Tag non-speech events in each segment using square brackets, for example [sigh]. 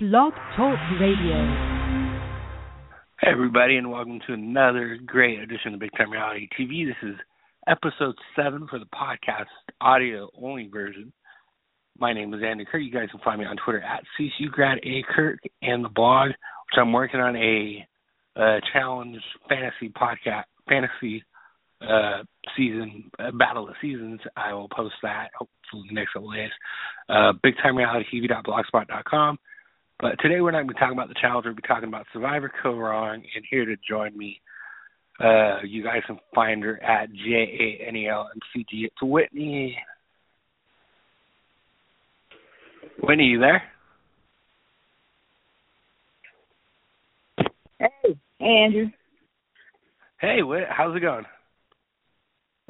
Blog Talk Radio. Hey, everybody, and welcome to another great edition of Big Time Reality TV. This is episode seven for the podcast audio only version. My name is Andy Kirk. You guys can find me on Twitter at CSUGradAKirk and the blog, which I'm working on a, a challenge fantasy podcast, fantasy uh, season, uh, Battle of Seasons. I will post that hopefully next couple days. Uh, BigTimeRealityTV.blogspot.com. But today we're not going to be talking about the challenge. We're going to be talking about Survivor Kaôh Rōng. And here to join me, uh, you guys can find her at J A N E L M C G. It's Whitney. Whitney, you there? Hey, hey Andrew. Hey, Whit, how's it going?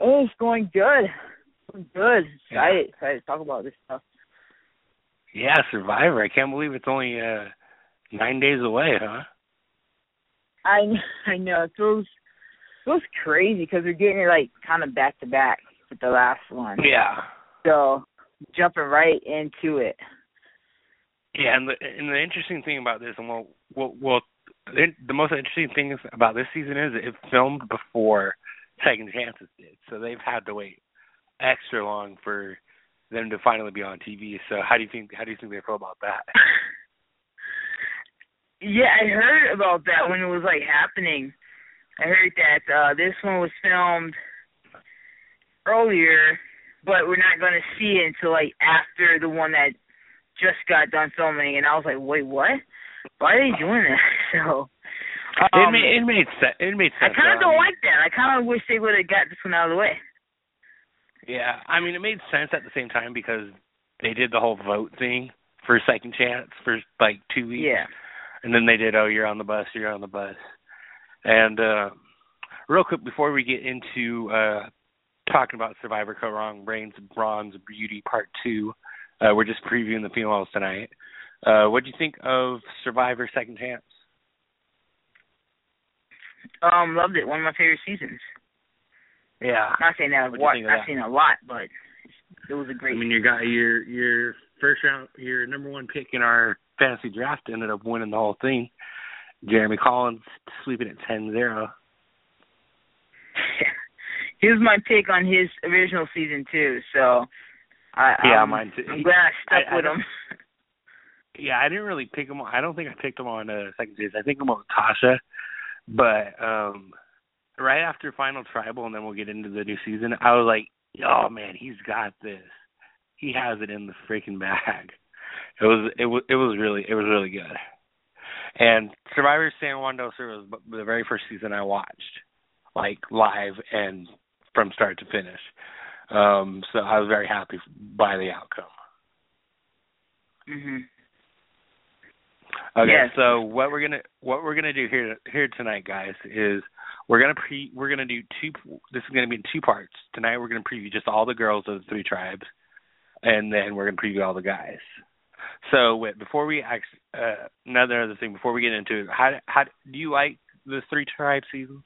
Oh, it's going good. I'm Good. Excited, Yeah. excited to talk about this stuff. Yeah, Survivor. I can't believe it's only uh nine days away, huh? I [laughs] I know it feels feels crazy because we're getting it like kind of back to back with the last one. Yeah. So jumping right into it. Yeah, and the and the interesting thing about this, and we'll we'll, we'll it, the most interesting thing is about this season is it filmed before Second Chances did, so they've had to wait extra long for them to finally be on TV. So how do you think how do you think they feel about that? Yeah, I heard about that when it was like happening. I heard that uh this one was filmed earlier, but we're not going to see it until like after the one that just got done filming. And I was like, wait, what? Why are they doing that? [laughs] So it um, made it made sense. It made sense. I kind of don't like that. I kind of wish they would have got this one out of the way. Yeah, I mean it made sense at the same time because they did the whole vote thing for Second Chance for like two weeks. Yeah. and then they did oh you're on the bus you're on the bus and uh real quick before we get into uh talking about survivor Kaôh Rōng brains Brawns beauty part two uh we're just previewing the females tonight uh what do you think of survivor second chance Um, loved it. One of my favorite seasons. Yeah Not saying that I've What'd you watched. I've that? seen a lot, but it was a great. I mean you got your your first round your number one pick in our fantasy draft ended up winning the whole thing jeremy collins sweeping at ten zero [laughs] he was my pick on his original season too, so I Yeah, I'm, mine too. I'm glad I stuck I- I with don't- him. [laughs] Yeah, I didn't really pick him. On, I don't think I picked him on uh, second season. I think I'm on Tasha, but um right after final tribal, and then we'll get into the new season. I was like, oh man, he's got this. He has it in the freaking bag. It was it was it was really it was really good. And Survivor San Juan del Sur was the very first season I watched, like live and from start to finish. Um, so I was very happy by the outcome. Mhm. Okay, Yes. so what we're gonna what we're gonna do here here tonight, guys, is we're gonna pre we're gonna do two. This is gonna be in two parts. Tonight we're gonna preview just all the girls of the three tribes, and then we're gonna preview all the guys. So, wait, before we actually, uh, another other thing before we get into it, how how do you like the three tribe seasons?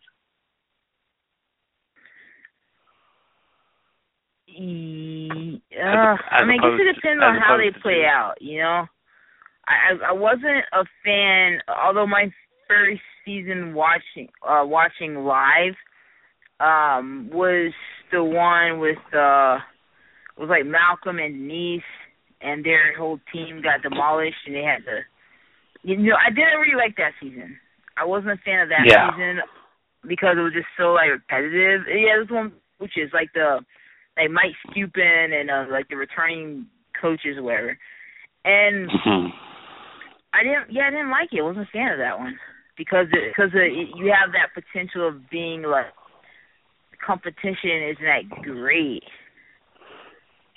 As uh, I mean, I guess it depends on how they play out. You know, I I wasn't a fan. Although my first season watching uh watching live um was the one with uh was like Malcolm and Denise and their whole team got demolished and they had to you know I didn't really like that season. I wasn't a fan of that Yeah. season because it was just so like repetitive. Yeah, this one which is like the like Mike Skupin and uh, like the returning coaches or whatever. And I didn't. Yeah, I didn't like it. I wasn't a fan of that one because it, because it, you have that potential of being like competition isn't that great.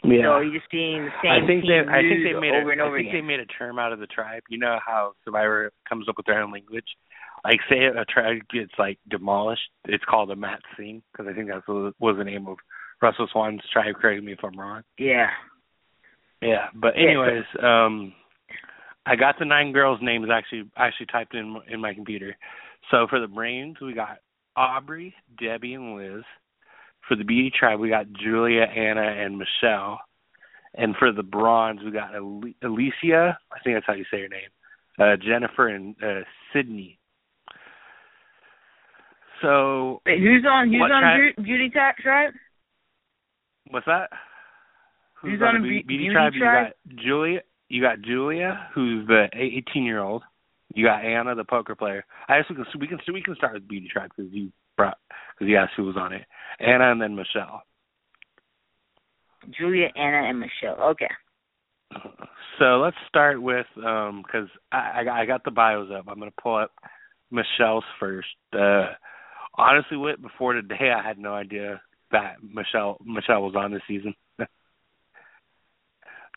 Yeah. So you're just seeing the same I think team they I think they made over a, and over I think again. they made a term out of the tribe. You know how Survivor comes up with their own language. Like say a tribe gets like demolished, it's called a mat scene because I think that's what was the name of Russell Swan's tribe. Correct me if I'm wrong. yeah. Yeah, but Yeah, anyways, um, I got the nine girls' names actually actually typed in in my computer. So for the brains, we got Aubrey, Debbie, and Liz. For the beauty tribe, we got Julia, Anna, and Michelle. And for the Brawns, we got Alicia. I think that's how you say her name. uh, Jennifer, and uh, Sydney. So Wait, who's on? Who's on tri- Beauty Tech Tribe? what's that? Who's on on the Be- Beauty, Beauty Tribe? Tribe? You got Julia. You got Julia, who's the 18 year old. You got Anna, the poker player. I guess we can we can we can start with Beauty Tribe because you brought because you asked who was on it. Anna and then Michelle. Julia, Anna, and Michelle. Okay. So let's start with um 'cause I, I got- I got the bios up. I'm gonna pull up Michelle's first. Uh, honestly, with before today, I had no idea that Michelle Michelle was on this season.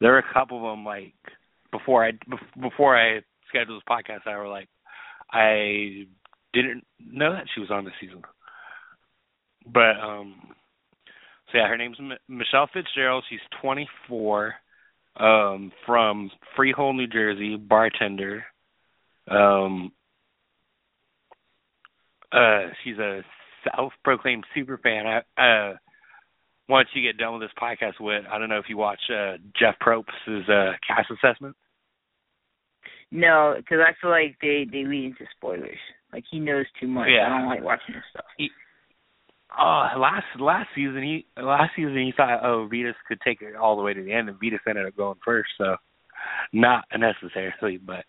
There were a couple of them like before I before I scheduled this podcast. I were like, I didn't know that she was on this season. But um, so yeah, her name's M- Michelle Fitzgerald. She's 24 um from Freehold, New Jersey, bartender. Um uh she's a self-proclaimed super fan. I, uh once you get done with this podcast with I don't know if you watch uh Jeff Probst's uh cast assessment. No, because I feel like they they lead into spoilers. Like he knows too much. Yeah. I don't like watching this stuff. He, Oh, last last season he last season he thought oh Vytas could take it all the way to the end and Vytas ended up going first, so not necessarily, but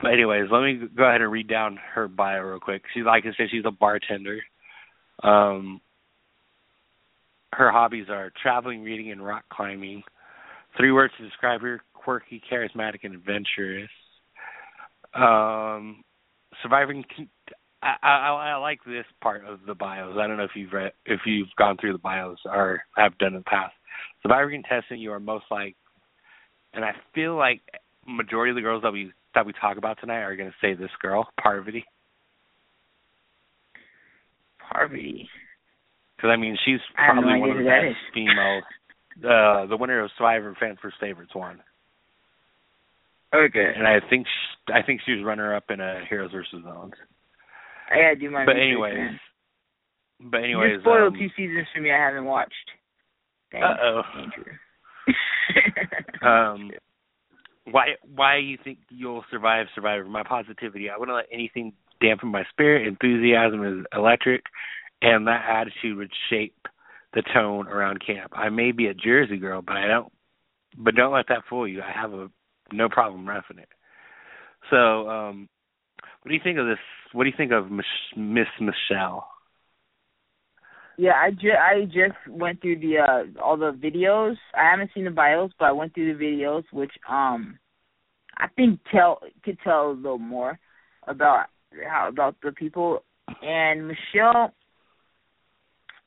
but anyways, let me go ahead and read down her bio real quick. She's like I said, she's a bartender. Um her hobbies are traveling, reading, and rock climbing. Three words to describe her: quirky, charismatic, and adventurous. Um, surviving. I, I I like this part of the bios. I don't know if you've read if you've gone through the bios or have done in the past. Survivor contestant, you are most like, and I feel like majority of the girls that we that we talk about tonight are going to say this girl, Parvati, Parvati. Because I mean she's probably one of the best [laughs] female, uh, the winner of Survivor Fans First Favorites one, Okay. and I think she, I think she was runner up in a Heroes versus Villains. I gotta do my But anyways, man. but anyways, you spoiled um, two seasons for me I haven't watched. Uh oh. Andrew. [laughs] [laughs] um why why you think you'll survive survivor my positivity i wouldn't let anything dampen my spirit enthusiasm is electric and that attitude would shape the tone around camp i may be a jersey girl but i don't but don't let that fool you i have a no problem roughing it so um what do you think of this what do you think of miss michelle Yeah, I ju- I just went through the uh all the videos. I haven't seen the bios, but I went through the videos, which um I think tell could tell a little more about how about the people and Michelle.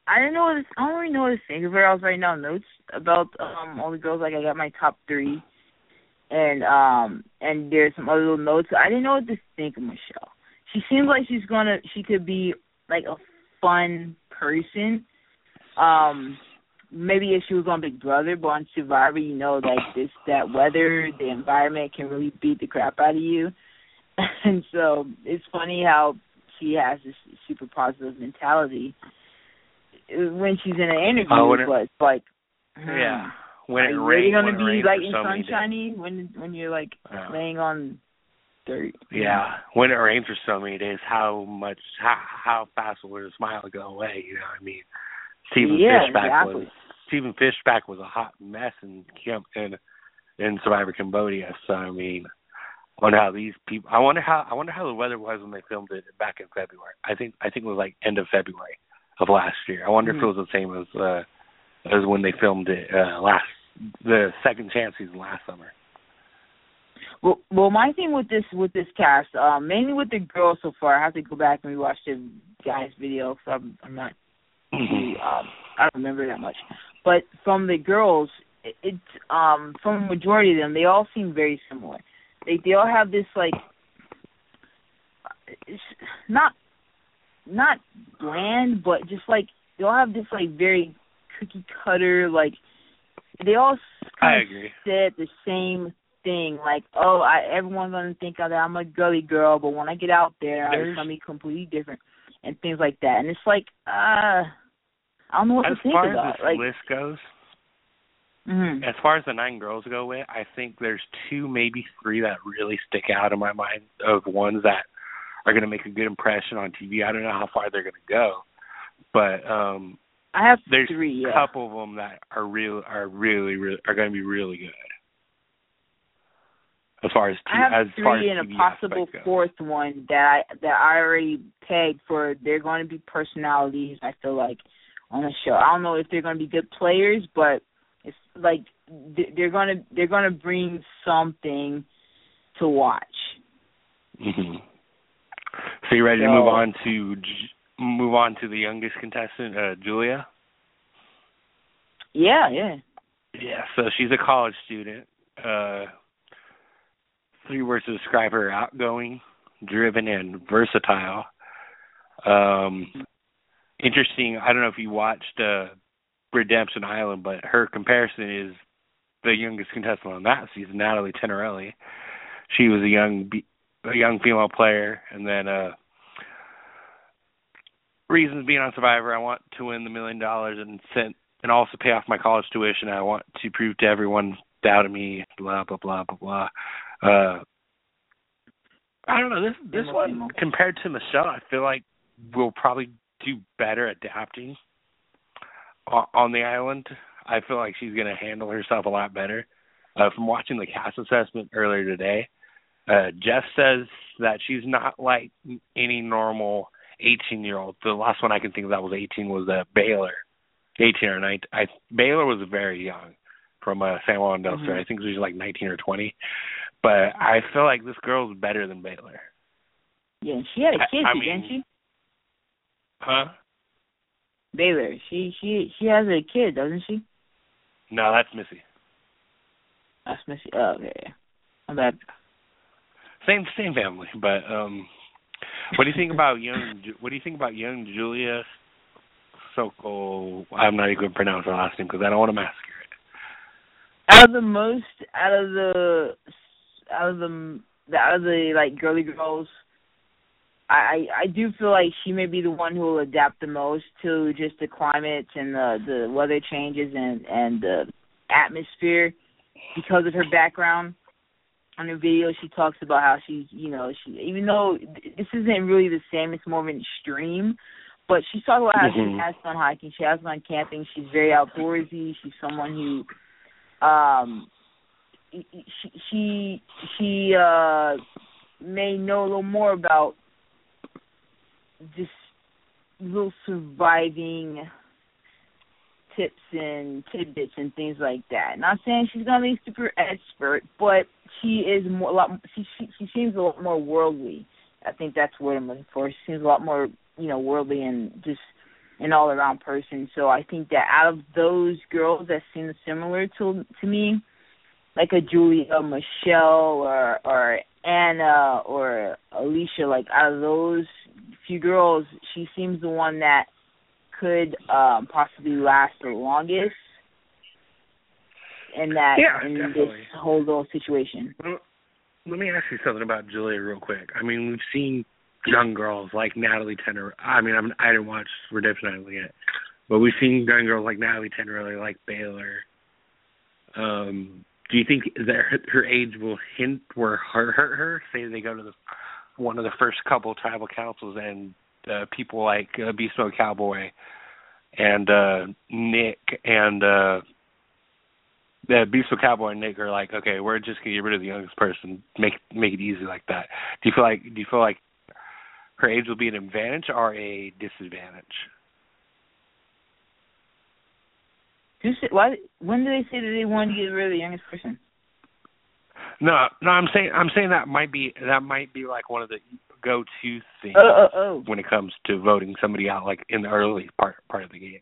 I didn't know to, I don't really know what to think of her. I was writing down notes about um all the girls. Like I got my top three, and um and there's some other little notes. I didn't know what to think of Michelle. She seems like she's gonna she could be like a fun person. Um, maybe if she was on Big Brother, but on Survivor, you know, like this, that weather, the environment can really beat the crap out of you. [laughs] And so it's funny how she has this super positive mentality when she's in an interview. Oh, it- but like, hmm, yeah when are it you rains really gonna be like in so sunshiny when when you're like Yeah. laying on dirt? Yeah, when it rains for so many days, how much, how how fast will her smile go away? You know what I mean? Stephen Yeah, Fishbach exactly. was Stephen Fishbach was a hot mess in camp in in Survivor Cambodia. So I mean, I wonder how these people. I wonder how I wonder how the weather was when they filmed it back in February. I think I think it was like end of February of last year. I wonder if it Mhm. was the same as uh as when they filmed it uh last the second chance season last summer. Well, well, my thing with this with this cast, um, mainly with the girls so far, I have to go back and rewatch the guys' video. So I'm, I'm not, too, um, I don't remember that much. But from the girls, it, it um, from the majority of them, they all seem very similar. They they all have this like, it's not not bland, but just like they all have this like very cookie cutter like. They all kind I of agree. said the same thing, like, oh, I everyone's gonna think that I'm a gully girl, but when I get out there, There's- it's gonna be completely different, and things like that. And it's like, uh, I don't know what As to think far about. as this like, list goes, Mm-hmm. As far as the nine girls go with, I think there's two, maybe three that really stick out in my mind of ones that are going to make a good impression on TV. I don't know how far they're going to go, but um I have there's three. a couple of them that are real are really, really are going to be really good. As far as t- I have as three far as and a possible aspect goes. fourth one that I that I already pegged for. They're going to be personalities. I feel like on the show. I don't know if they're going to be good players, but it's like they're going to they're going to bring something to watch. hmm So you ready to move on to move on to the youngest contestant, uh, Julia? Yeah, yeah. Yeah, so she's a college student. Uh three words to describe her outgoing, driven and versatile. Um interesting, I don't know if you watched uh Redemption Island, but her comparison is the youngest contestant on that season, Natalie Tenerelli. She was a young a young female player and then uh reasons being on Survivor, I want to win the million dollars and send and also pay off my college tuition. I want to prove to everyone doubted me, blah blah blah blah blah. Uh, I don't know this this one compared to Michelle, I feel like we'll probably do better adapting on the island. I feel like she's going to handle herself a lot better. Uh, from watching the cast assessment earlier today, uh, Jeff says that she's not like any normal 18 year old. The last one I can think of that was 18 was uh, Baylor, 18 or 19. I Baylor was very young from uh, San Juan del Sur. Mhm. I think she was like 19 or 20. But I feel like this girl's better than Baylor. Yeah, she had a kid, I too, mean- didn't she? Huh? Baylor. She she she has a kid, doesn't she? No, that's Missy. That's Missy. Oh, okay. My bad. Same same family, but um, what do you think about young? [laughs] Ju- What do you think about young Julia Sokol? I'm not even going to pronounce her last name because I don't want to massacre it. out of the most out of the out of the out of the like girly girls I I I do feel like she may be the one who will adapt the most to just the climate and the the weather changes and and the atmosphere because of her background on her video she talks about how she's you know she even though this isn't really the same it's more of an extreme but she's talking about how Mhm. she has fun hiking she has fun camping she's very outdoorsy she's someone who um she she she uh may know a little more about just little surviving tips and tidbits and things like that. Not saying she's gonna be super expert, but she is more a lot. She she, she seems a lot more worldly. I think that's what I'm looking for. She seems a lot more you know worldly and just an all around person. So I think that out of those girls that seem similar to to me, like a Julia, Michelle, or or Anna or Alicia, like out of those few girls, she seems the one that could um possibly last the longest in that Yeah, in definitely. this whole little situation. Well, let me ask you something about Julia real quick. I mean, we've seen young girls like Natalie Tenor. I mean, I'm, I didn't watch Redemption Island yet, but we've seen young girls like Natalie Tenerelli, like Baylor. Um, do you think that her, her age will hint or hurt, hurt her? Say they go to the one of the first couple tribal councils and uh, people like uh, Beast Mode Cowboy and uh Nick and uh the Beast Mode Cowboy and Nick are like, okay, we're just gonna get rid of the youngest person, make make it easy like that. Do you feel like do you feel like her age will be an advantage or a disadvantage? Who said, why? When did they say that they wanted to get rid of the youngest person? No, no, I'm saying I'm saying that might be that might be like one of the go-to thing Oh, oh, oh. when it comes to voting somebody out, like in the early part part of the game.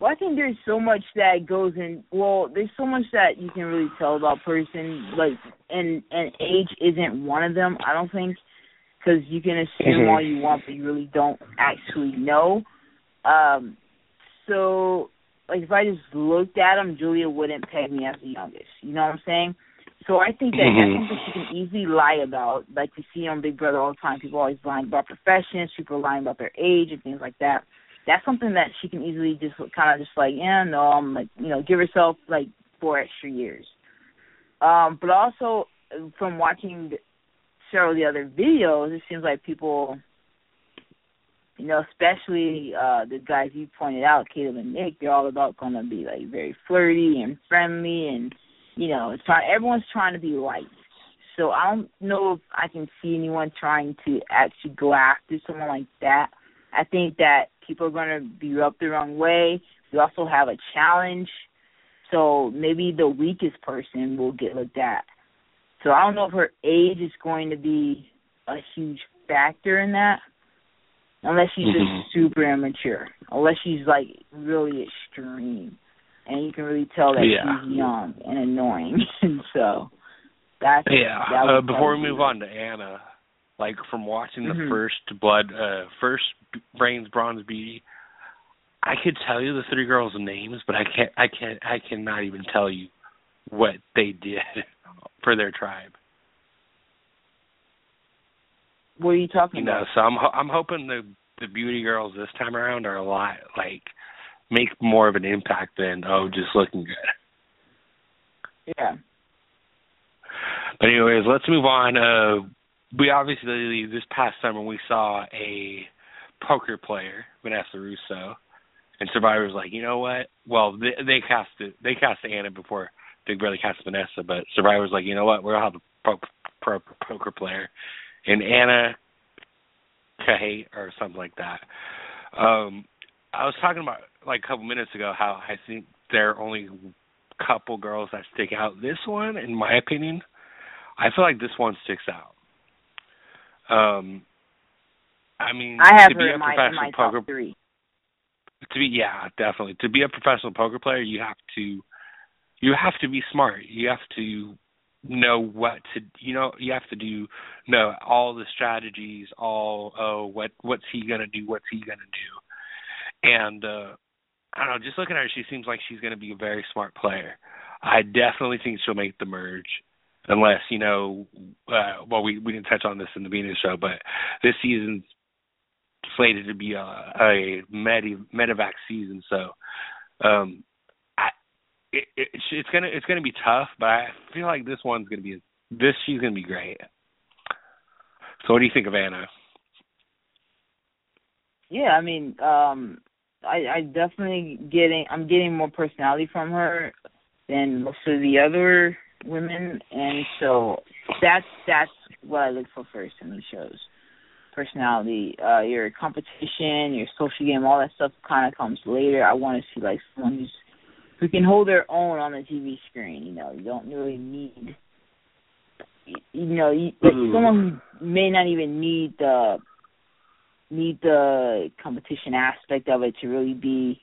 Well, I think there's so much that goes in. Well, there's so much that you can really tell about a person, like, and and age isn't one of them. I don't think, because you can assume Mhm. all you want, but you really don't actually know. Um, so, like, if I just looked at him, Julia wouldn't peg me as the youngest. You know what I'm saying? So I think that Mhm. that's something she can easily lie about. Like you see on Big Brother all the time. People always lying about professions. People lying about their age and things like that. that's something that she can easily just kind of just like, yeah, no, I'm like, you know, give herself like four extra years. Um, but also from watching several of the other videos, it seems like people, you know, especially uh the guys you pointed out, Caleb and Nick, they're all about going to be like very flirty and friendly, and you know, it's trying. Everyone's trying to be liked. So I don't know if I can see anyone trying to actually go after someone like that. I think that people are going to be rubbed the wrong way. We also have a challenge, so maybe the weakest person will get looked at. So I don't know if her age is going to be a huge factor in that, unless she's mm-hmm. just super immature, unless she's like really extreme, and you can really tell that yeah. she's young and annoying. [laughs] and so that's yeah. That uh, before we move on to Anna, like from watching the mm-hmm. first blood, uh first brains Brawns beauty, I could tell you the three girls' names, but I can't. I can't. I cannot even tell you what they did [laughs] for their tribe. What are you talking you know, about? so I'm I'm hoping the the beauty girls this time around are a lot like make more of an impact than oh just looking good. Yeah. But anyways, let's move on. Uh we obviously this past summer we saw a poker player, Vanessa Rousso, and Survivor's like, you know what? Well, they, they cast it. They cast Anna before Big Brother cast Vanessa, but Survivor's like, you know what? We're gonna have a pro, pro, poker player, and Anna Kahate or something like that. Um, I was talking about like a couple minutes ago how I think there are only a couple girls that stick out. This one, in my opinion, I feel like this one sticks out. Um, I mean, I have to be a my, professional my poker three. to be yeah, definitely. To be a professional poker player, you have to you have to be smart. You have to know what to you know you have to do know all the strategies all oh what what's he gonna do what's he gonna do and uh i don't know just looking at her she seems like she's gonna be a very smart player i definitely think she'll make the merge unless you know uh well we we didn't touch on this in the the show but this season's slated to be a, a medi medevac season so um it, it, it's gonna it's gonna be tough, but I feel like this one's gonna be this she's gonna be great. So what do you think of Anna? Yeah, I mean, um I I definitely getting I'm getting more personality from her than most of the other women and so that's that's what I look for first in these shows. Personality, uh your competition, your social game, all that stuff kinda comes later. I wanna see like someone who's who can hold their own on the TV screen. You know, you don't really need, you know, you, like mm. someone who may not even need the need the competition aspect of it to really be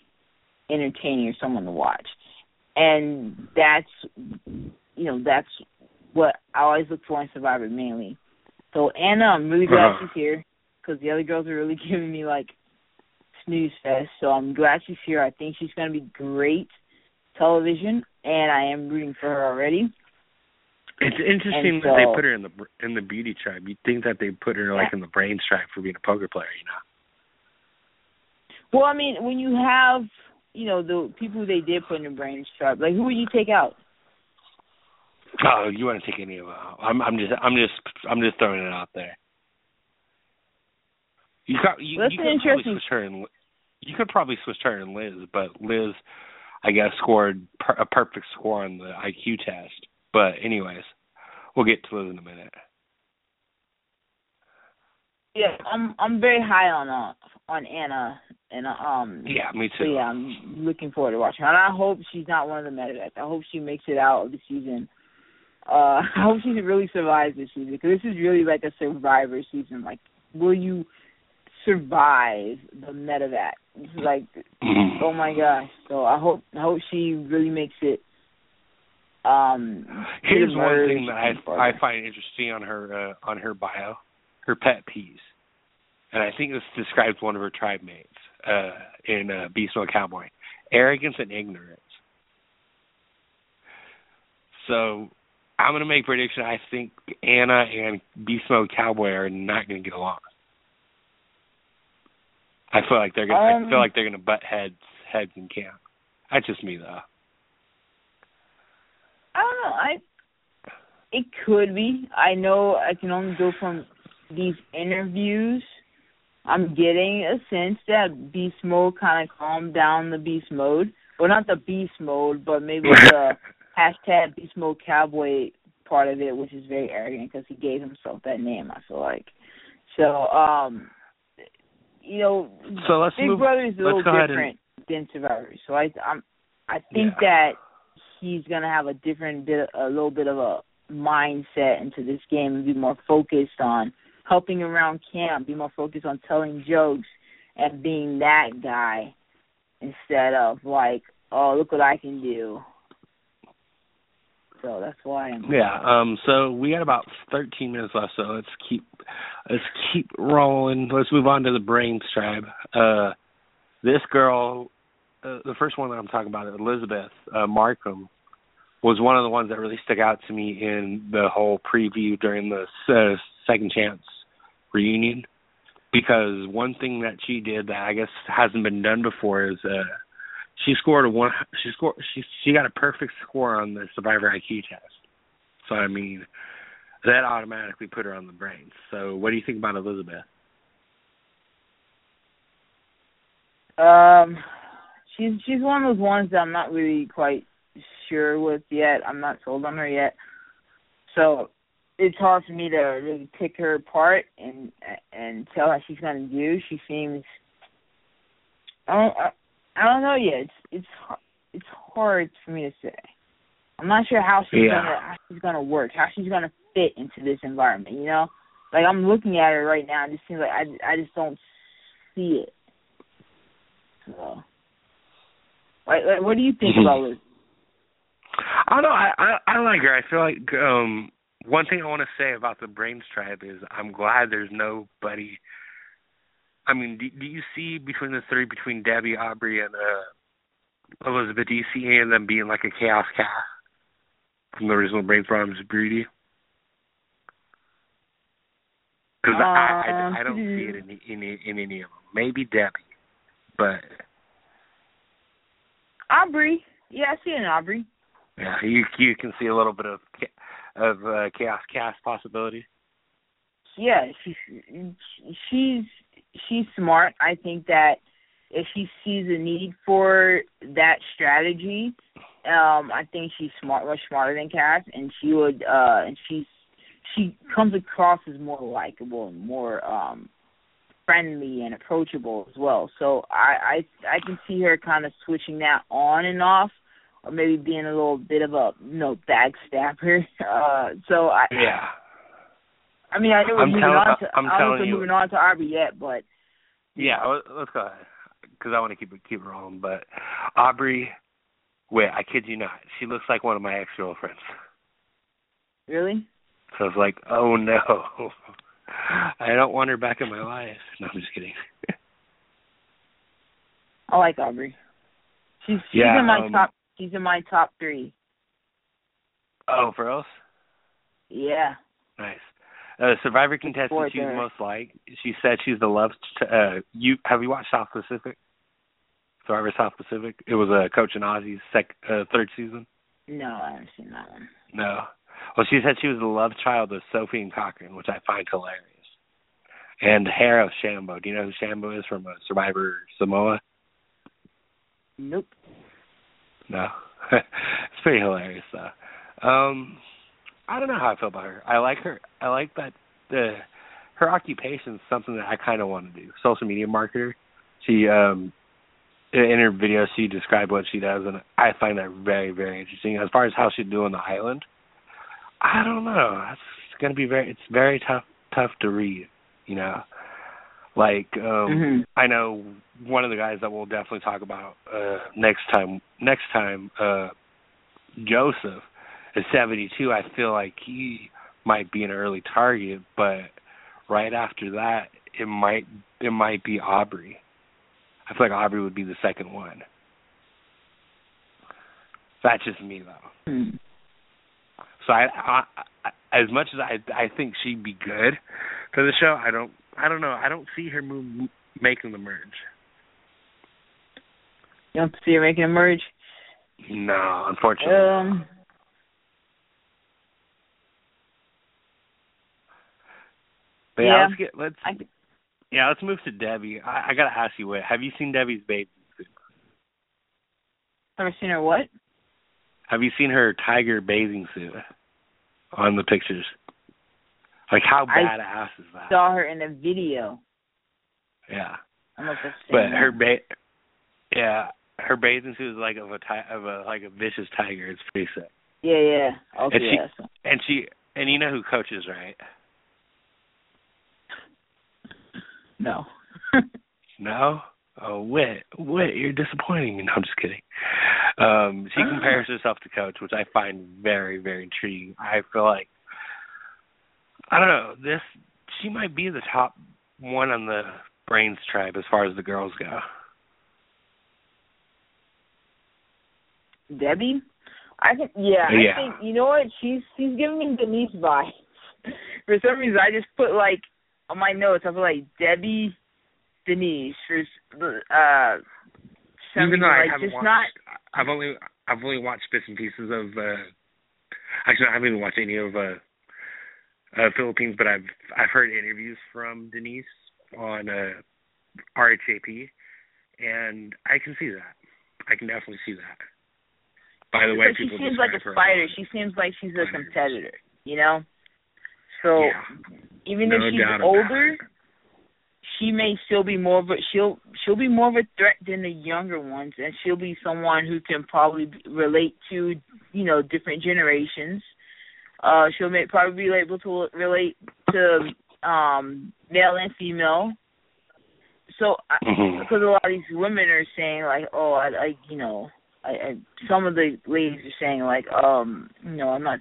entertaining or someone to watch. And that's, you know, that's what I always look for in Survivor mainly. So Anna, I'm really glad uh-huh. she's here because the other girls are really [laughs] giving me like snooze fest. So I'm glad she's here. I think she's going to be great television, and I am rooting for her already. It's interesting so, that they put her in the in the beauty tribe. You'd think that they put her like in the brains tribe for being a poker player, you know. Well, I mean, when you have you know the people who they did put in the brains tribe, like who would you take out? Oh, you want to take any of them? I'm I'm just I'm just I'm just throwing it out there. You got you, That's you could probably switch her and you could probably switch her and Liz, but Liz I guess scored per, a perfect score on the IQ test. But anyways, we'll get to it in a minute. Yeah, I'm I'm very high on uh on Anna and um Yeah, me so too. yeah, I'm looking forward to watching her. And I hope she's not one of the medevacs. I hope she makes it out of the season. Uh [laughs] I hope she really survives this season because this is really like a survivor season. Like, will you survive the medevac? This is like, [clears throat] oh my gosh. So I hope I hope she really makes it. Um, Here's one thing that I. I find interesting on her uh, on her bio, her pet peeves, and I think this describes one of her tribe mates uh, in uh, Beast Mode Cowboy: arrogance and ignorance. So I'm gonna make a prediction. I think Anna and Beast Mode Cowboy are not gonna get along. I feel like they're gonna. Um, I feel like they're gonna butt heads heads in camp. That's just me though. I don't know. I it could be. I know I can only go from these interviews. I'm getting a sense that beast mode kind of calmed down the beast mode. Well, not the beast mode, but maybe [laughs] the hashtag beast mode cowboy part of it, which is very arrogant because he gave himself that name. I feel like so. um You know, So let's Big move. Brother is a little different than Survivor. So I, I'm, I think that he's gonna have a different bit, a little bit of a mindset into this game and be more focused on helping around camp, be more focused on telling jokes and being that guy instead of like, oh, look what I can do. So that's why I'm. Yeah. Um. So we got about 13 minutes left. So let's keep let's keep rolling. Let's move on to the Brains tribe. Uh, this girl, uh, the first one that I'm talking about, Elizabeth uh, Markham, was one of the ones that really stuck out to me in the whole preview during the uh, second chance reunion. Because one thing that she did that I guess hasn't been done before is uh she scored a one she scored she she got a perfect score on the survivor IQ test. So I mean that automatically put her on the brains. So what do you think about Elizabeth? Um, she's she's one of those ones that I'm not really quite sure with yet. I'm not sold on her yet. So it's hard for me to really pick her apart and and tell how she's gonna do. She seems I don't I, I don't know yet. It's it's it's hard for me to say. I'm not sure how she's Yeah. gonna how she's gonna work, how she's gonna fit into this environment. You know, like I'm looking at her right now. It just seems like I I just don't see it. So, like, like what do you think mm-hmm. about Liz? I don't know. I, I I like her. I feel like um one thing I want to say about the Brains tribe is I'm glad there's nobody. I mean, do, do you see between the three, between Debbie, Aubrey, and uh Elizabeth, do you see any of them being like a chaos Kass from the original Brains Problems Breedy? Because I, I I don't see it in in in any of them. Maybe Debbie, but Aubrey. Yeah, I see an Aubrey. Yeah, you you can see a little bit of of uh, chaos Kass possibility. Yeah, she's she's she's smart. I think that if she sees a need for that strategy, um, I think she's smart, much smarter than Kass, and she would uh and she's she comes across as more likable and more um friendly and approachable as well. So I I I can see her kind of switching that on and off, or maybe being a little bit of a you know backstabber. [laughs] Uh, so I Yeah. I mean I know we're I'm moving on to I'm I don't know telling you- moving on to Aubrey yet, but Yeah, let- let's go ahead because I want to keep it keep it rolling. But Aubrey, wait, I kid you not, she looks like one of my ex girlfriends. really, So I was like, oh no, [laughs] I don't want her back in my life. No, I'm just kidding. [laughs] I like Aubrey. She's she's Yeah, in my um, top. She's in my top three. oh, for us, Yeah. nice. Uh, Survivor contestant she's most like. She said she's the love. T- uh, you have you watched South Pacific? Survivor South Pacific. It was a uh, Coach and Ozzy's sec uh, third season. No, I haven't seen that one. No. Well, she said she was the love child of Sophie and Cochran, which I find hilarious. And hair of Shambo. Do you know who Shambo is from uh, Survivor Samoa? Nope. No. [laughs] it's pretty hilarious though. Um I don't know how I feel about her. I like her I like that the her occupation is something that I kinda want to do. Social media marketer. She um in her video she described what she does and I find that very, very interesting. As far as how she'd do on the island, I don't know. It's gonna be very it's very tough tough to read, you know. Like um Mhm. I know one of the guys that we'll definitely talk about uh next time next time uh Joseph is 72 I feel like he might be an early target but right after that it might it might be Aubrey I feel like Aubrey would be the second one that's just me though Hmm. so I, I, I as much as I I think she'd be good for the show I don't I don't know I don't see her move making the merge. You don't see her making a merge? No, unfortunately. Um. But yeah, yeah, let's get let's I, yeah let's move to Debbie. I, I gotta ask you, what have you seen Debbie's bathing suit? Ever seen her what? Have you seen her tiger bathing suit on the pictures? Like how I badass is that? Saw her in a video. Yeah, I that's but her ba- yeah her bathing suit is like of a ti- of a like a vicious tiger. It's pretty sick. Yeah, yeah. Okay, And she-. And she and you know who coaches, right? No. [laughs] No? Oh, Whit, Whit, you're disappointing me. No, I'm just kidding. Um, she [laughs] compares herself to Coach, which I find very, very intriguing. I feel like, I don't know, this, she might be the top one on the Brains tribe as far as the girls go. Debbie? I think yeah, Yeah. I think you know what? She's she's giving me Denise vibes. [laughs] For some reason I just put like on my notes I put like Debbie Denise for uh Even reason, though I like haven't just watched, not I've only, I've only watched bits and pieces of, uh, actually I haven't even watched any of, uh, uh, Philippines, but I've, I've heard interviews from Denise on, uh, RHAP, and I can see that. I can definitely see that. By the way, she seems like a fighter. She seems like she's a competitor, you know? So yeah. even No if she's older, she may still be more of a she'll she'll be more of a threat than the younger ones, and she'll be someone who can probably relate to you know different generations. Uh, she'll may, probably be able to relate to um male and female. So I, Mhm. because a lot of these women are saying like, oh, I like you know, I, I some of the ladies are saying like, um, you know, I'm not.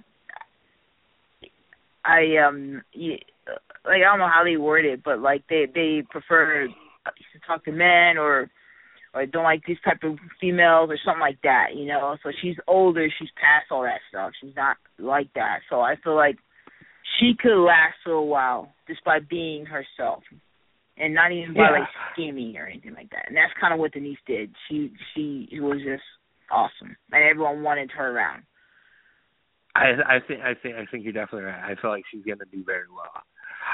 I um, like I don't know how they word it, but like they they prefer to talk to men or or don't like this type of females or something like that, you know. So she's older, she's past all that stuff. She's not like that. So I feel like she could last for a while just by being herself and not even by Yeah. like scheming or anything like that. And that's kind of what Denise did. She she was just awesome, and everyone wanted her around. I I think I think I think you're definitely right. I feel like she's gonna do very well.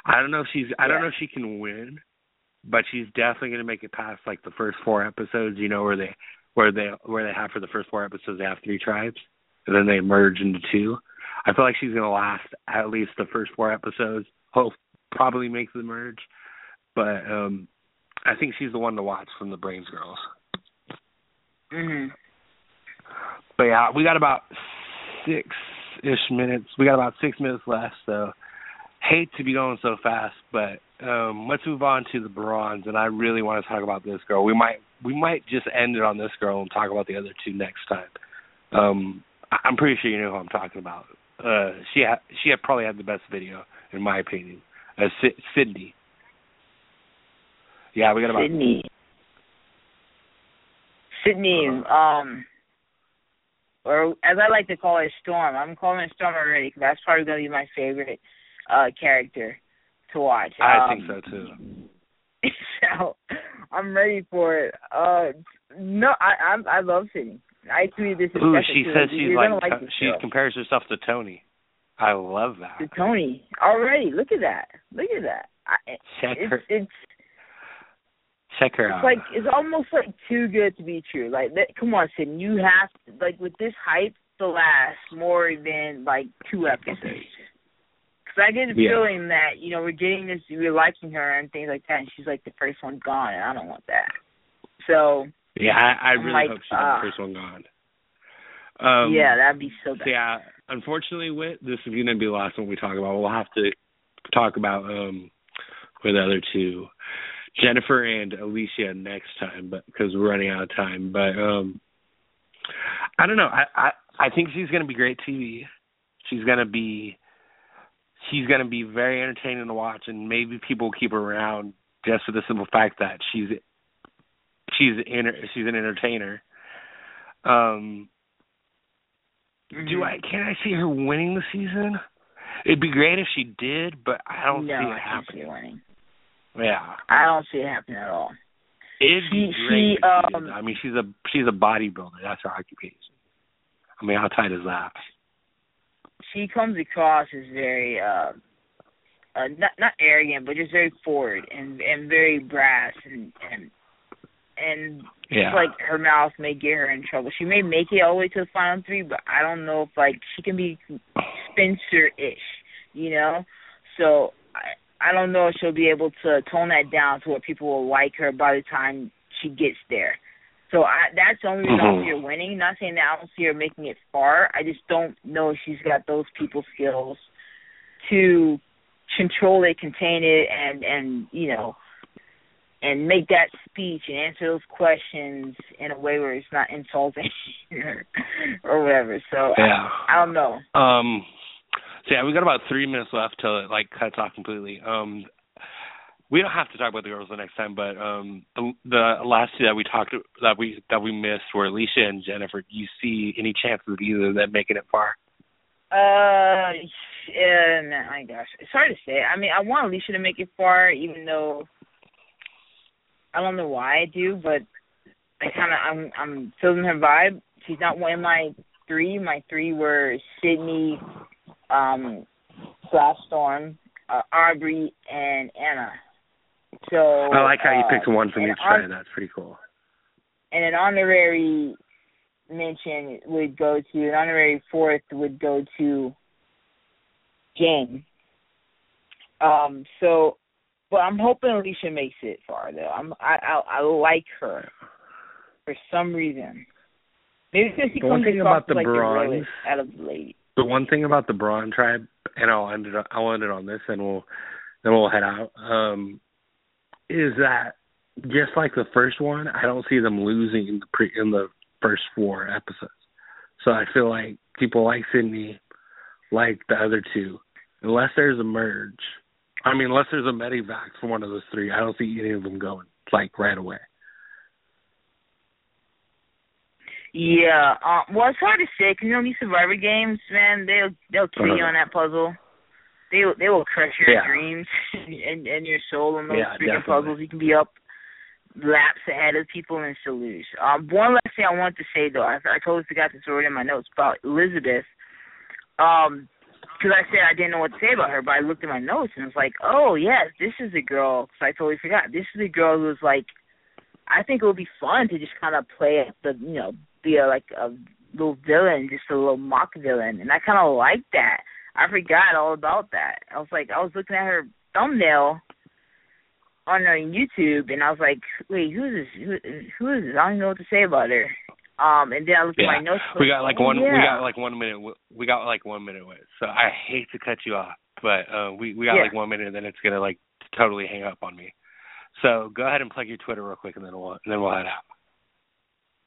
I don't know if she's I don't know if she can win, but she's definitely gonna make it past like the first four episodes. You know where they where they where they have for the first four episodes they have three tribes, and then they merge into two. I feel like she's gonna last at least the first four episodes. Hope probably make the merge, but um I think she's the one to watch from the Brains girls. Mhm. But yeah, we got about six ish minutes. We got about six minutes left, so hate to be going so fast, but um let's move on to the Brawns and I really want to talk about this girl. We might we might just end it on this girl and talk about the other two next time. Um I- I'm pretty sure you know who I'm talking about. Uh she ha- she had probably had the best video in my opinion. Uh Sy- Sydney. Yeah, we got about Sydney. Sydney, Uh-huh. um, or as I like to call it, Storm. I'm calling her Storm already because that's probably going to be my favorite uh character to watch. I um, think so too. [laughs] so I'm ready for it. Uh, no, I I, I love Sydney. I tweeted this. Ooh, she says You're she's like, like To- she show. compares herself to Tony. I love that. to Tony already. Look at that. Look at that. I, Check it's her it's check her It's out. like it's almost like too good to be true. Like, that, come on, Sid, you have to, like with this hype to last more than like two episodes. Because I get the Yeah. feeling that you know we're getting this, we're liking her and things like that, and she's like the first one gone, and I don't want that. So Yeah, I, I I'm really like, hope she's ah. the first one gone. Um, yeah, that'd be so bad. Yeah, unfortunately, Whit, this is gonna be the last one we talk about. We'll have to talk about um with the other two, Jennifer and Alicia next time, but because we're running out of time. But um, I don't know. I I I think she's gonna be great TV. She's gonna be she's gonna be very entertaining to watch, and maybe people will keep her around just for the simple fact that she's she's in, she's an entertainer. Um, do Mhm. I can I see her winning the season? It'd be great if she did, but I don't no, see it I happening. winning. Yeah. I don't see it happening at all. It'd She- be great. she, if she um. I mean, she's a she's a bodybuilder. That's her occupation. I mean, how tight is that? She comes across as very uh, uh not not arrogant, but just very forward and and very brass and and and Yeah. like her mouth may get her in trouble. She may make it all the way to the final three, but I don't know if like she can be spinster ish, you know? So I I don't know if she'll be able to tone that down to where people will like her by the time she gets there. So I that's the only reason I don't see her winning. Not saying that I don't see her making it far. I just don't know if she's got those people skills to control it, contain it and and you know and make that speech and answer those questions in a way where it's not insulting [laughs] or, or whatever. So Yeah. I, I don't know. Um. So yeah, we got about three minutes left till it like cuts off completely. Um. We don't have to talk about the girls the next time, but um, the, the last two that we talked that we that we missed were Alicia and Jennifer. Do you see any chances of either of them making it far? Uh, yeah, my gosh, it's hard to say. I mean, I want Alicia to make it far, even though I don't know why I do, but I kind of I'm I'm feeling her vibe. She's not one of my three. My three were Sydney, um, Storm, uh, Aubrey, and Anna. So I like how you uh, picked one from each hon- side. That's pretty cool. and an honorary mention would go to an honorary fourth would go to Jane. Um, so, but I'm hoping Alicia makes it far though. I'm I I, I like her for some reason. Maybe because she The one comes thing across about the like the bronze- realest out of the. The one thing about the Brawn tribe, and I'll end it. I'll end it on this, and we'll then we'll head out. Um, is that just like the first one? I don't see them losing in the pre in the first four episodes. So I feel like people like Sydney, like the other two, unless there's a merge. I mean, unless there's a medivac for one of those three, I don't see any of them going like right away. Yeah, um, well, it's hard to say because you know these Survivor games, man, they'll they'll kill you Uh-huh. on that puzzle. They they will crush your Yeah. dreams [laughs] and and your soul on those Yeah, freaking definitely. puzzles. You can be up laps ahead of people and still lose. Um, one last thing I wanted to say though, I, I totally forgot throw it in my notes about Elizabeth. Um, because I said I didn't know what to say about her, but I looked at my notes and was like, oh yes, this is a girl. Because I totally forgot. This is a girl who was like, I think it would be fun to just kind of play the, you know, be a, like a little villain, just a little mock villain, and I kind of like that. I forgot all about that. I was like, I was looking at her thumbnail on her YouTube, and I was like, wait, who is this? Who, who is this? I don't know what to say about her. Um, and then I looked Yeah. at my notes. We got like one. Yeah. We got like one minute. We got like one minute with. So I hate to cut you off, but uh, we we got Yeah. like one minute, and then it's gonna like totally hang up on me. So go ahead and plug your Twitter real quick, and then we'll and then we'll head out.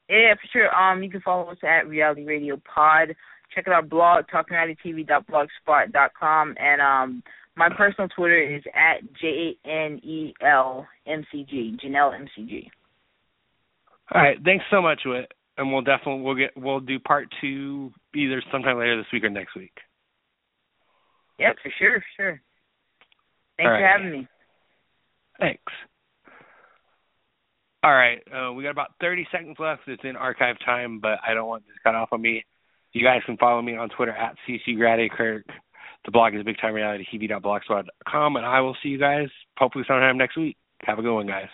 Yeah, for sure. Um, you can follow us at Reality Radio Pod. Check out our blog, talkingrealitytv.blogspot.com, and um, my personal Twitter is at J A N E L M C G, Janelle M C G. All right. Thanks so much, Whit, and we'll definitely we'll get we'll do part two either sometime later this week or next week. Yep, for sure, sure. Thanks All for having me. Thanks. All right, uh, we got about 30 seconds left. It's in archive time, but I don't want this cut off on me. You guys can follow me on Twitter at CSUGradAKirk. The blog is bigtimerealitytv.blogspot.com, and I will see you guys hopefully sometime next week. Have a good one, guys.